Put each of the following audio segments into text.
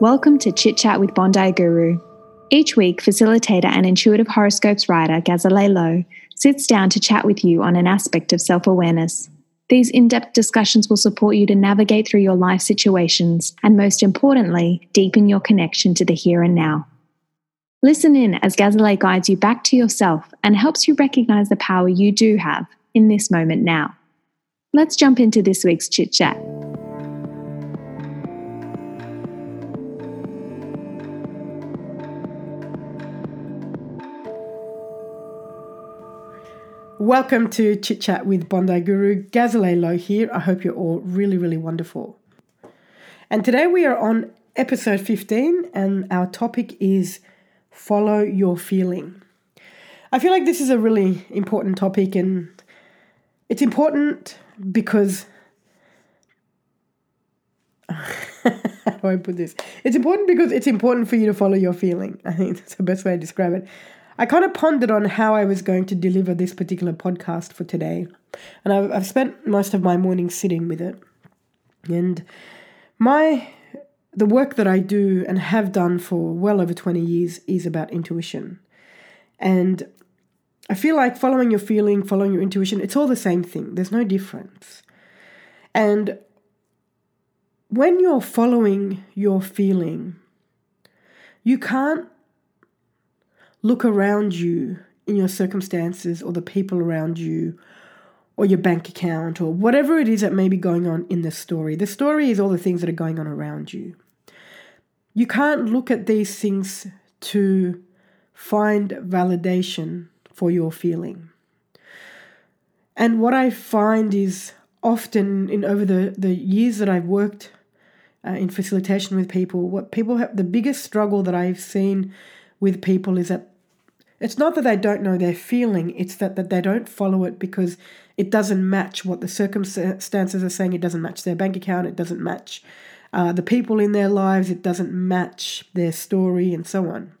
Welcome to Chit Chat with Bondi Guru. Each week, facilitator and intuitive horoscopes writer Gazale Lowe sits down to chat with you on an aspect of self awareness. These in depth discussions will support you to navigate through your life situations and, most importantly, deepen your connection to the here and now. Listen in as Gazale guides you back to yourself and helps you recognize the power you do have in this moment now. Let's jump into this week's chit chat. Welcome to Chit Chat with Bondi Guru. Gazale Lowe here. I hope you're all really, really wonderful. And today we are on episode 15, and our topic is follow your feeling. I feel like this is a really important topic, and it's important because. How do I put this? It's important because it's important for you to follow your feeling. I think that's the best way to describe it. I kind of pondered on how I was going to deliver this particular podcast for today. And I've, I've spent most of my morning sitting with it. And my the work that I do and have done for well over 20 years is about intuition. And I feel like following your feeling, following your intuition, it's all the same thing. There's no difference. And when you're following your feeling, you can't look around you in your circumstances or the people around you or your bank account or whatever it is that may be going on in the story. The story is all the things that are going on around you. You can't look at these things to find validation for your feeling. And what I find is often in over the, the years that I've worked uh, in facilitation with people, what people have the biggest struggle that I've seen with people is that it's not that they don't know their feeling, it's that, that they don't follow it because it doesn't match what the circumstances are saying, it doesn't match their bank account, it doesn't match uh, the people in their lives, it doesn't match their story, and so on.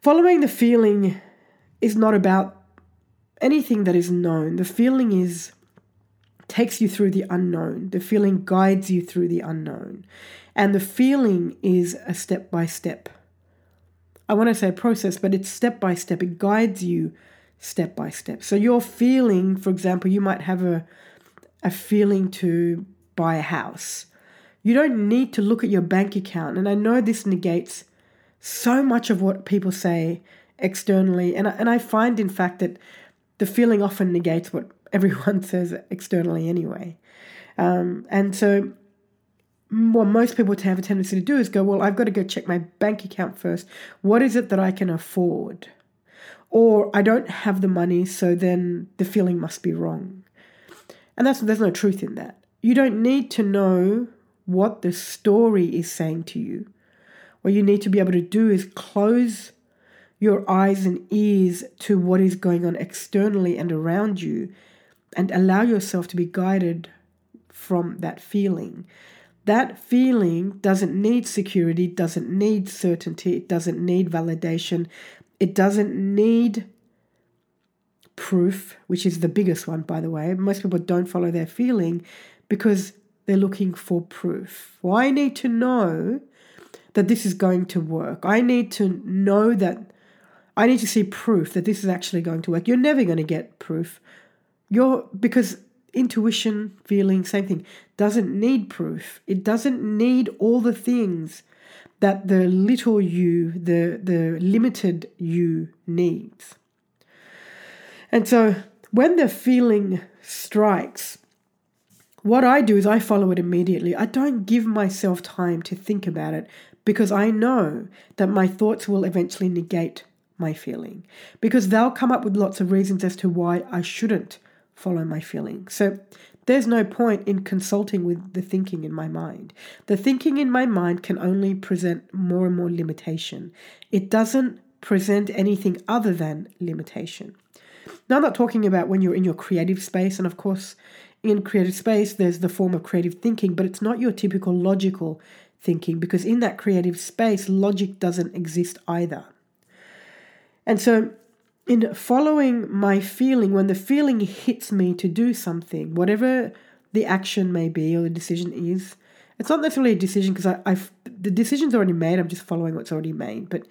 Following the feeling is not about anything that is known. The feeling is takes you through the unknown. The feeling guides you through the unknown. And the feeling is a step by step I want to say process, but it's step by step. It guides you step by step. So you're feeling, for example, you might have a a feeling to buy a house. You don't need to look at your bank account. And I know this negates so much of what people say externally. And I, and I find, in fact, that the feeling often negates what everyone says externally anyway. Um, and so what most people have a tendency to do is go, well, I've got to go check my bank account first. What is it that I can afford? Or I don't have the money, so then the feeling must be wrong. And that's there's no truth in that. You don't need to know what the story is saying to you. What you need to be able to do is close your eyes and ears to what is going on externally and around you and allow yourself to be guided from that feeling that feeling doesn't need security, doesn't need certainty, it doesn't need validation, it doesn't need proof, which is the biggest one, by the way. Most people don't follow their feeling because they're looking for proof. Well, I need to know that this is going to work. I need to know that I need to see proof that this is actually going to work. You're never going to get proof. You're because intuition, feeling, same thing, doesn't need proof. It doesn't need all the things that the little you, the, the limited you needs. And so when the feeling strikes, what I do is I follow it immediately. I don't give myself time to think about it because I know that my thoughts will eventually negate my feeling because they'll come up with lots of reasons as to why I shouldn't follow my feeling. So there's no point in consulting with the thinking in my mind. The thinking in my mind can only present more and more limitation. It doesn't present anything other than limitation. Now, I'm not talking about when you're in your creative space, and of course, in creative space, there's the form of creative thinking, but it's not your typical logical thinking because in that creative space, logic doesn't exist either. And so in following my feeling, when the feeling hits me to do something, whatever the action may be or the decision is, it's not necessarily a decision because I've the decision's already made. I'm just following what's already made. But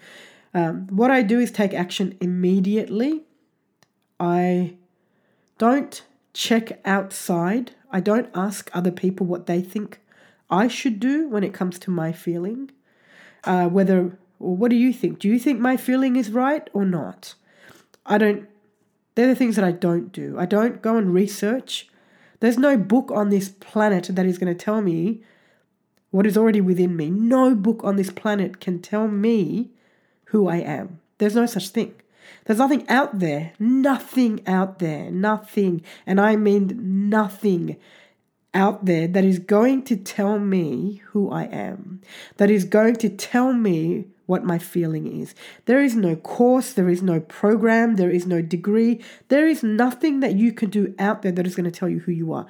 um, what I do is take action immediately. I don't check outside. I don't ask other people what they think I should do when it comes to my feeling. Uh, whether, or what do you think? Do you think my feeling is right or not? I don't, they're the things that I don't do. I don't go and research. There's no book on this planet that is going to tell me what is already within me. No book on this planet can tell me who I am. There's no such thing. There's nothing out there, nothing out there, nothing, and I mean nothing out there that is going to tell me who I am, that is going to tell me what my feeling is. There is no course, there is no program, there is no degree, there is nothing that you can do out there that is going to tell you who you are.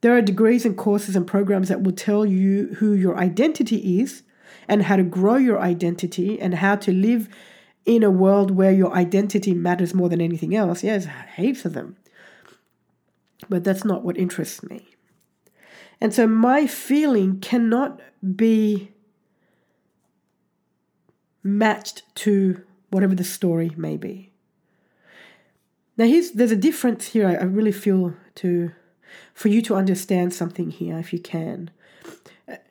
There are degrees and courses and programs that will tell you who your identity is and how to grow your identity and how to live in a world where your identity matters more than anything else. Yes, heaps of them. But that's not what interests me. And so my feeling cannot be matched to whatever the story may be. Now, here's, there's a difference here I, I really feel to for you to understand something here if you can.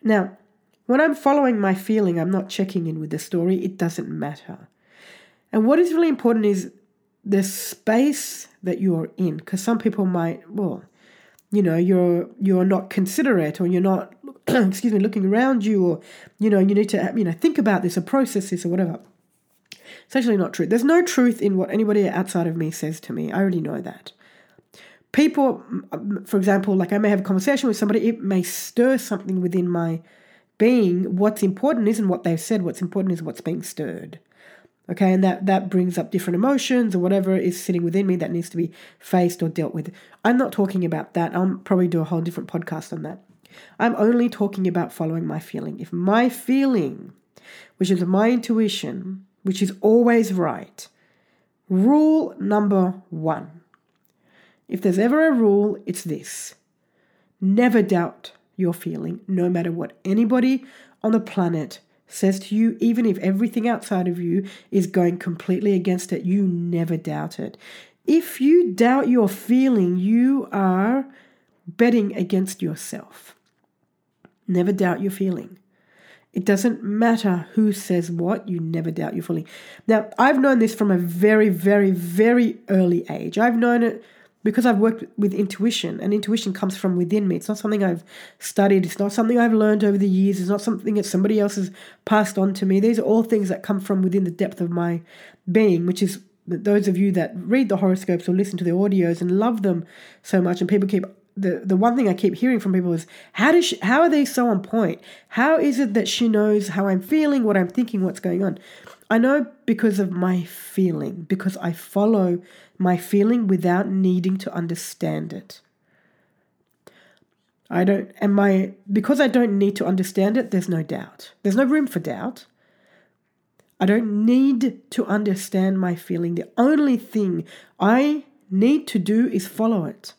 Now, when I'm following my feeling, I'm not checking in with the story, it doesn't matter. And what is really important is the space that you're in, because some people might, well, you know, you're you're not considerate or you're not, excuse me, looking around you, or you know, you need to you know think about this or process this or whatever. It's actually not true. There's no truth in what anybody outside of me says to me. I already know that. People, for example, like I may have a conversation with somebody, it may stir something within my being. What's important isn't what they've said. What's important is what's being stirred. Okay, and that, that brings up different emotions or whatever is sitting within me that needs to be faced or dealt with. I'm not talking about that. I'll probably do a whole different podcast on that. I'm only talking about following my feeling. If my feeling, which is my intuition, which is always right, rule number one. If there's ever a rule, it's this never doubt your feeling, no matter what anybody on the planet says to you, even if everything outside of you is going completely against it, you never doubt it. If you doubt your feeling, you are betting against yourself. Never doubt your feeling. It doesn't matter who says what, you never doubt your feeling. Now, I've known this from a very, very, very early age. I've known it because I've worked with intuition, and intuition comes from within me. It's not something I've studied, it's not something I've learned over the years, it's not something that somebody else has passed on to me. These are all things that come from within the depth of my being, which is those of you that read the horoscopes or listen to the audios and love them so much, and people keep the, the one thing I keep hearing from people is how does she, how are they so on point? How is it that she knows how I'm feeling, what I'm thinking, what's going on? I know because of my feeling, because I follow my feeling without needing to understand it. I don't, and my, because I don't need to understand it, there's no doubt. There's no room for doubt. I don't need to understand my feeling. The only thing I need to do is follow it.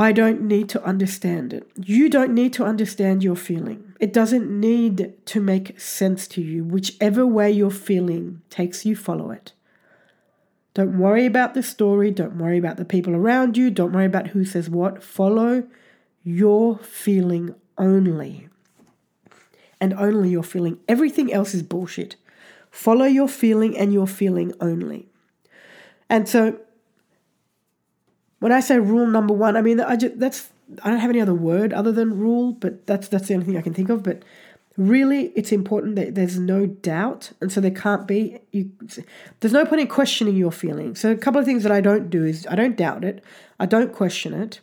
I don't need to understand it. You don't need to understand your feeling. It doesn't need to make sense to you. Whichever way you're feeling takes you, follow it. Don't worry about the story. Don't worry about the people around you. Don't worry about who says what. Follow your feeling only. And only your feeling. Everything else is bullshit. Follow your feeling and your feeling only. And so when I say rule number one, I mean I just that's I don't have any other word other than rule, but that's that's the only thing I can think of. But really it's important that there's no doubt and so there can't be you, there's no point in questioning your feelings so a couple of things that i don't do is i don't doubt it i don't question it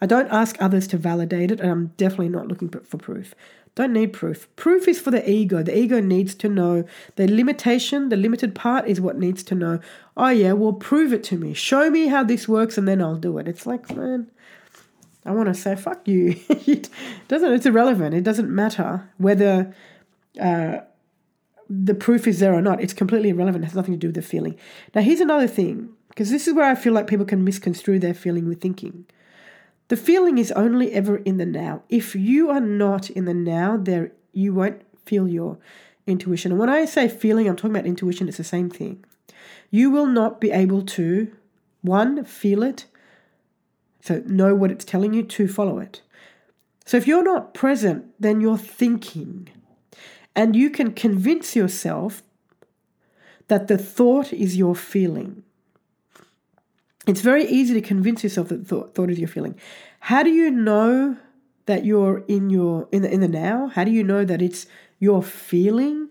i don't ask others to validate it and i'm definitely not looking for proof don't need proof proof is for the ego the ego needs to know the limitation the limited part is what needs to know oh yeah well prove it to me show me how this works and then i'll do it it's like man I want to say, fuck you. it doesn't, it's irrelevant. It doesn't matter whether uh, the proof is there or not. It's completely irrelevant. It has nothing to do with the feeling. Now, here's another thing, because this is where I feel like people can misconstrue their feeling with thinking. The feeling is only ever in the now. If you are not in the now, there you won't feel your intuition. And when I say feeling, I'm talking about intuition, it's the same thing. You will not be able to, one, feel it, so know what it's telling you, to follow it. So if you're not present, then you're thinking. And you can convince yourself that the thought is your feeling. It's very easy to convince yourself that thought, thought is your feeling. How do you know that you're in your in the in the now? How do you know that it's your feeling?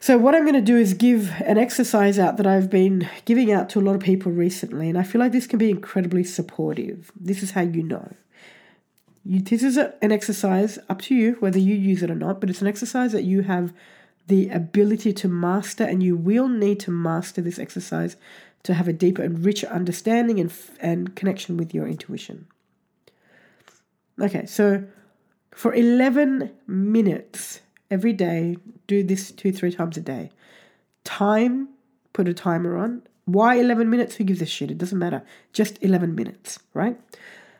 So what I'm going to do is give an exercise out that I've been giving out to a lot of people recently, and I feel like this can be incredibly supportive. This is how you know. You, this is a, an exercise up to you whether you use it or not, but it's an exercise that you have the ability to master, and you will need to master this exercise to have a deeper and richer understanding and, and connection with your intuition. Okay, so for 11 minutes every day, do this two, three times a day. Time, put a timer on. Why 11 minutes? Who gives a shit? It doesn't matter. Just 11 minutes, right?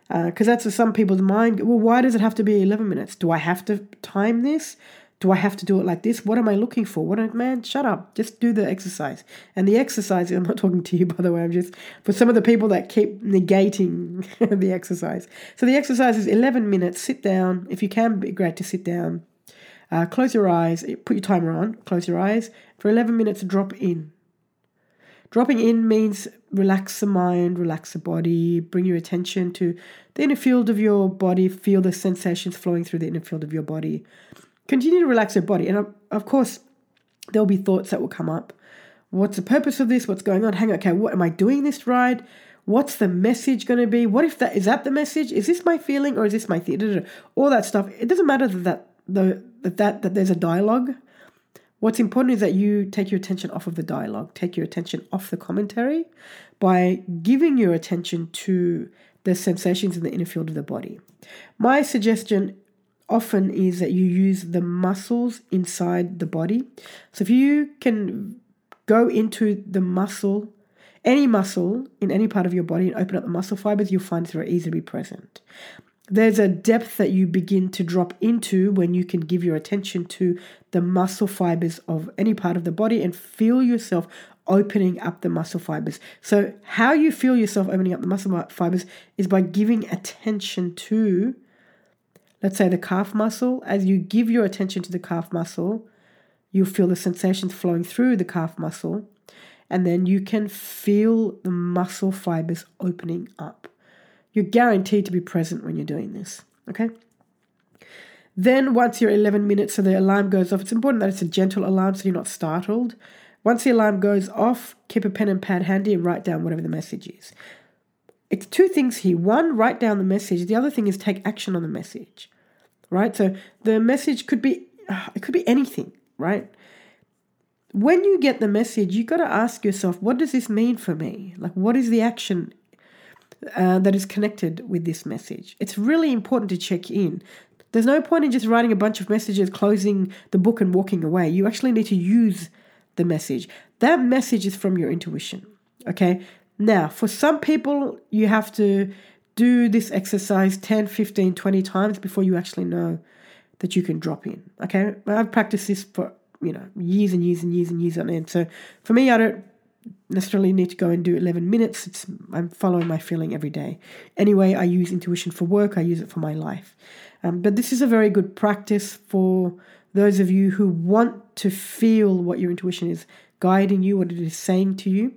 Because uh, that's for some people's mind. Well, why does it have to be 11 minutes? Do I have to time this? Do I have to do it like this? What am I looking for? What man, shut up. Just do the exercise. And the exercise, I'm not talking to you by the way, I'm just for some of the people that keep negating the exercise. So the exercise is 11 minutes. Sit down. If you can, be great to sit down. Uh, close your eyes. Put your timer on. Close your eyes. For 11 minutes, drop in. Dropping in means relax the mind, relax the body, bring your attention to the inner field of your body, feel the sensations flowing through the inner field of your body continue to relax your body. And of course, there'll be thoughts that will come up. What's the purpose of this? What's going on? Hang on, okay, what am I doing this right? What's the message going to be? What if that is that the message? Is this my feeling or is this my theater? All that stuff. It doesn't matter that that the that, that that there's a dialogue. What's important is that you take your attention off of the dialogue, take your attention off the commentary by giving your attention to the sensations in the inner field of the body. My suggestion often is that you use the muscles inside the body. So if you can go into the muscle, any muscle in any part of your body and open up the muscle fibers, you'll find it's very easy to be present. There's a depth that you begin to drop into when you can give your attention to the muscle fibers of any part of the body and feel yourself opening up the muscle fibers. So, how you feel yourself opening up the muscle fibers is by giving attention to let's say the calf muscle, as you give your attention to the calf muscle, you feel the sensations flowing through the calf muscle, and then you can feel the muscle fibers opening up. You're guaranteed to be present when you're doing this, okay? Then, once you're 11 minutes, so the alarm goes off, it's important that it's a gentle alarm so you're not startled. Once the alarm goes off, keep a pen and pad handy and write down whatever the message is. It's two things here. One, write down the message. The other thing is take action on the message right? So the message could be it could be anything, right? When you get the message, you got to ask yourself, what does this mean for me? Like, what is the action uh, that is connected with this message? It's really important to check in. There's no point in just writing a bunch of messages, closing the book, and walking away. You actually need to use the message. That message is from your intuition. Okay. Now, for some people, you have to do this exercise 10, 15, 20 times before you actually know that you can drop in. Okay. I've practiced this for, you know, years and years and years and years on end. So for me, I don't necessarily need to go and do 11 minutes. It's, I'm following my feeling every day. Anyway, I use intuition for work, I use it for my life. Um, but this is a very good practice for those of you who want to feel what your intuition is guiding you, what it is saying to you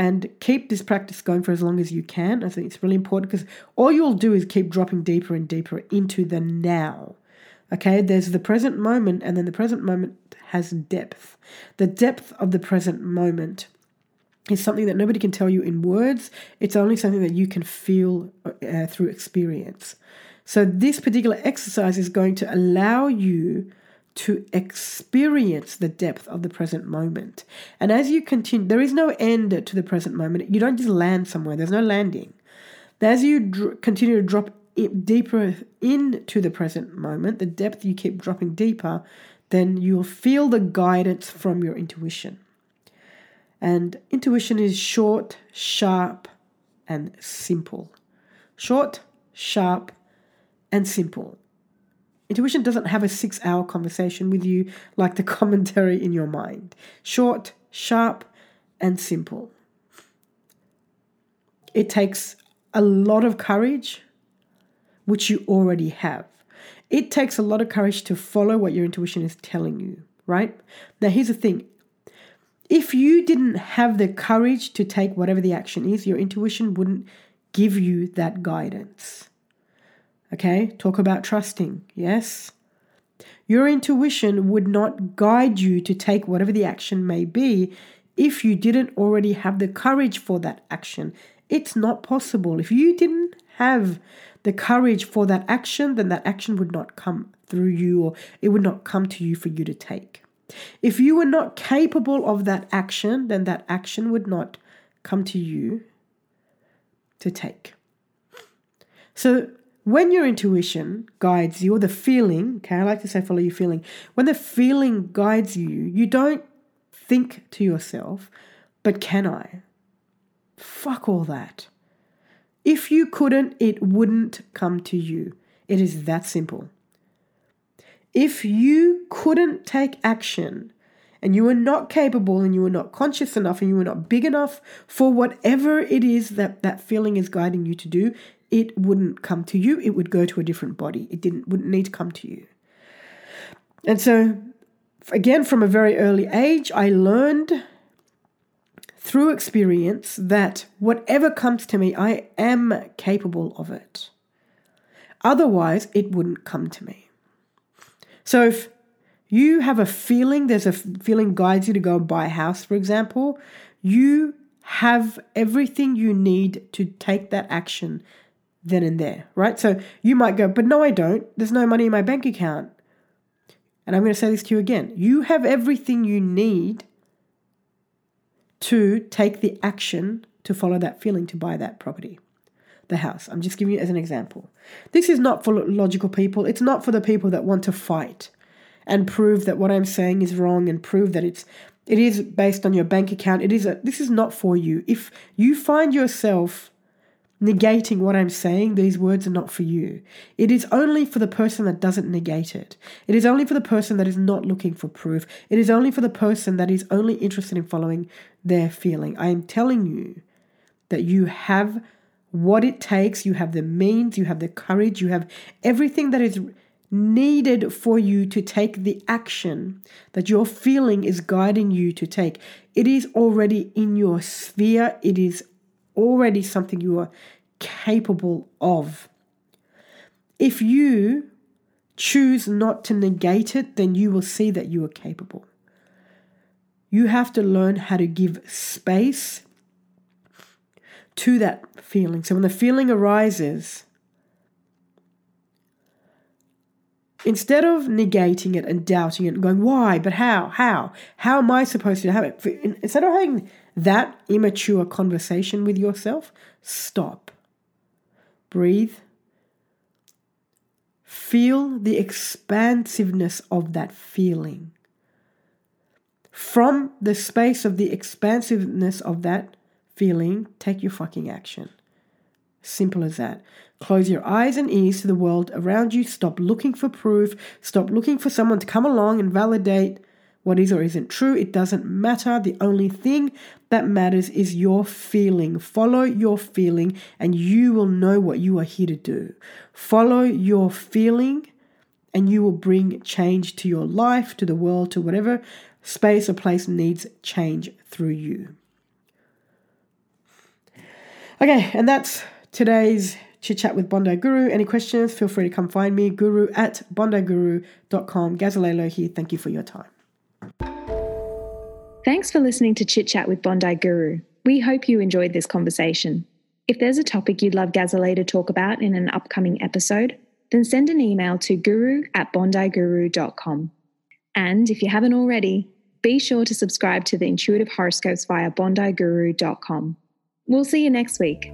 and keep this practice going for as long as you can. I think it's really important because all you'll do is keep dropping deeper and deeper into the now. Okay, there's the present moment, and then the present moment has depth. The depth of the present moment is something that nobody can tell you in words, it's only something that you can feel uh, through experience. So, this particular exercise is going to allow you to experience the depth of the present moment. And as you continue, there is no end to the present moment. You don't just land somewhere, there's no landing. As you dr- continue to drop deeper into the present moment, the depth you keep dropping deeper, then you'll feel the guidance from your intuition. And intuition is short, sharp, and simple. Short, sharp, and simple. Intuition doesn't have a six hour conversation with you like the commentary in your mind. Short, sharp, and simple. It takes a lot of courage, which you already have. It takes a lot of courage to follow what your intuition is telling you, right? Now, here's the thing if you didn't have the courage to take whatever the action is, your intuition wouldn't give you that guidance. Okay, talk about trusting. Yes. Your intuition would not guide you to take whatever the action may be if you didn't already have the courage for that action. It's not possible. If you didn't have the courage for that action, then that action would not come through you or it would not come to you for you to take. If you were not capable of that action, then that action would not come to you to take. So when your intuition guides you, or the feeling, okay, I like to say follow your feeling, when the feeling guides you, you don't think to yourself, but can I? Fuck all that. If you couldn't, it wouldn't come to you. It is that simple. If you couldn't take action and you were not capable and you were not conscious enough and you were not big enough for whatever it is that that feeling is guiding you to do, it wouldn't come to you. It would go to a different body. It didn't wouldn't need to come to you. And so again from a very early age I learned through experience that whatever comes to me I am capable of it. Otherwise it wouldn't come to me. So if you have a feeling, there's a feeling guides you to go and buy a house, for example, you have everything you need to take that action then and there, right? So you might go, but no, I don't. There's no money in my bank account. And I'm going to say this to you again. You have everything you need to take the action to follow that feeling to buy that property, the house. I'm just giving you as an example. This is not for logical people. It's not for the people that want to fight and prove that what I'm saying is wrong and prove that it's it is based on your bank account. It is a this is not for you. If you find yourself negating what I'm saying, these words are not for you. It is only for the person that doesn't negate it. It is only for the person that is not looking for proof. It is only for the person that is only interested in following their feeling. I am telling you that you have what it takes, you have the means, you have the courage, you have everything that is needed for you to take the action that your feeling is guiding you to take. It is already in your sphere, it is already something you are capable of. If you choose not to negate it, then you will see that you are capable. You have to learn how to give space to that feeling. So when the feeling arises, instead of negating it and doubting it and going, why, but how, how, how am I supposed to have it? Instead of having that immature conversation with yourself, stop. Breathe. Feel the expansiveness of that feeling. From the space of the expansiveness of that feeling, take your fucking action. Simple as that. Close your eyes and ears to the world around you. Stop looking for proof. Stop looking for someone to come along and validate what is or isn't true. It doesn't matter. The only thing that matters is your feeling. Follow your feeling, and you will know what you are here to do. Follow your feeling, and you will bring change to your life, to the world, to whatever space or place needs change through you. Okay, and that's today's chit chat with Bondi Guru. Any questions, feel free to come find me, guru at bondiguru.com. Gazale Lowe here. Thank you for your time. Thanks for listening to Chit Chat with Bondi Guru. We hope you enjoyed this conversation. If there's a topic you'd love Gazale to talk about in an upcoming episode, then send an email to guru at bondiguru.com. And if you haven't already, be sure to subscribe to the intuitive horoscopes via bondiguru.com. We'll see you next week.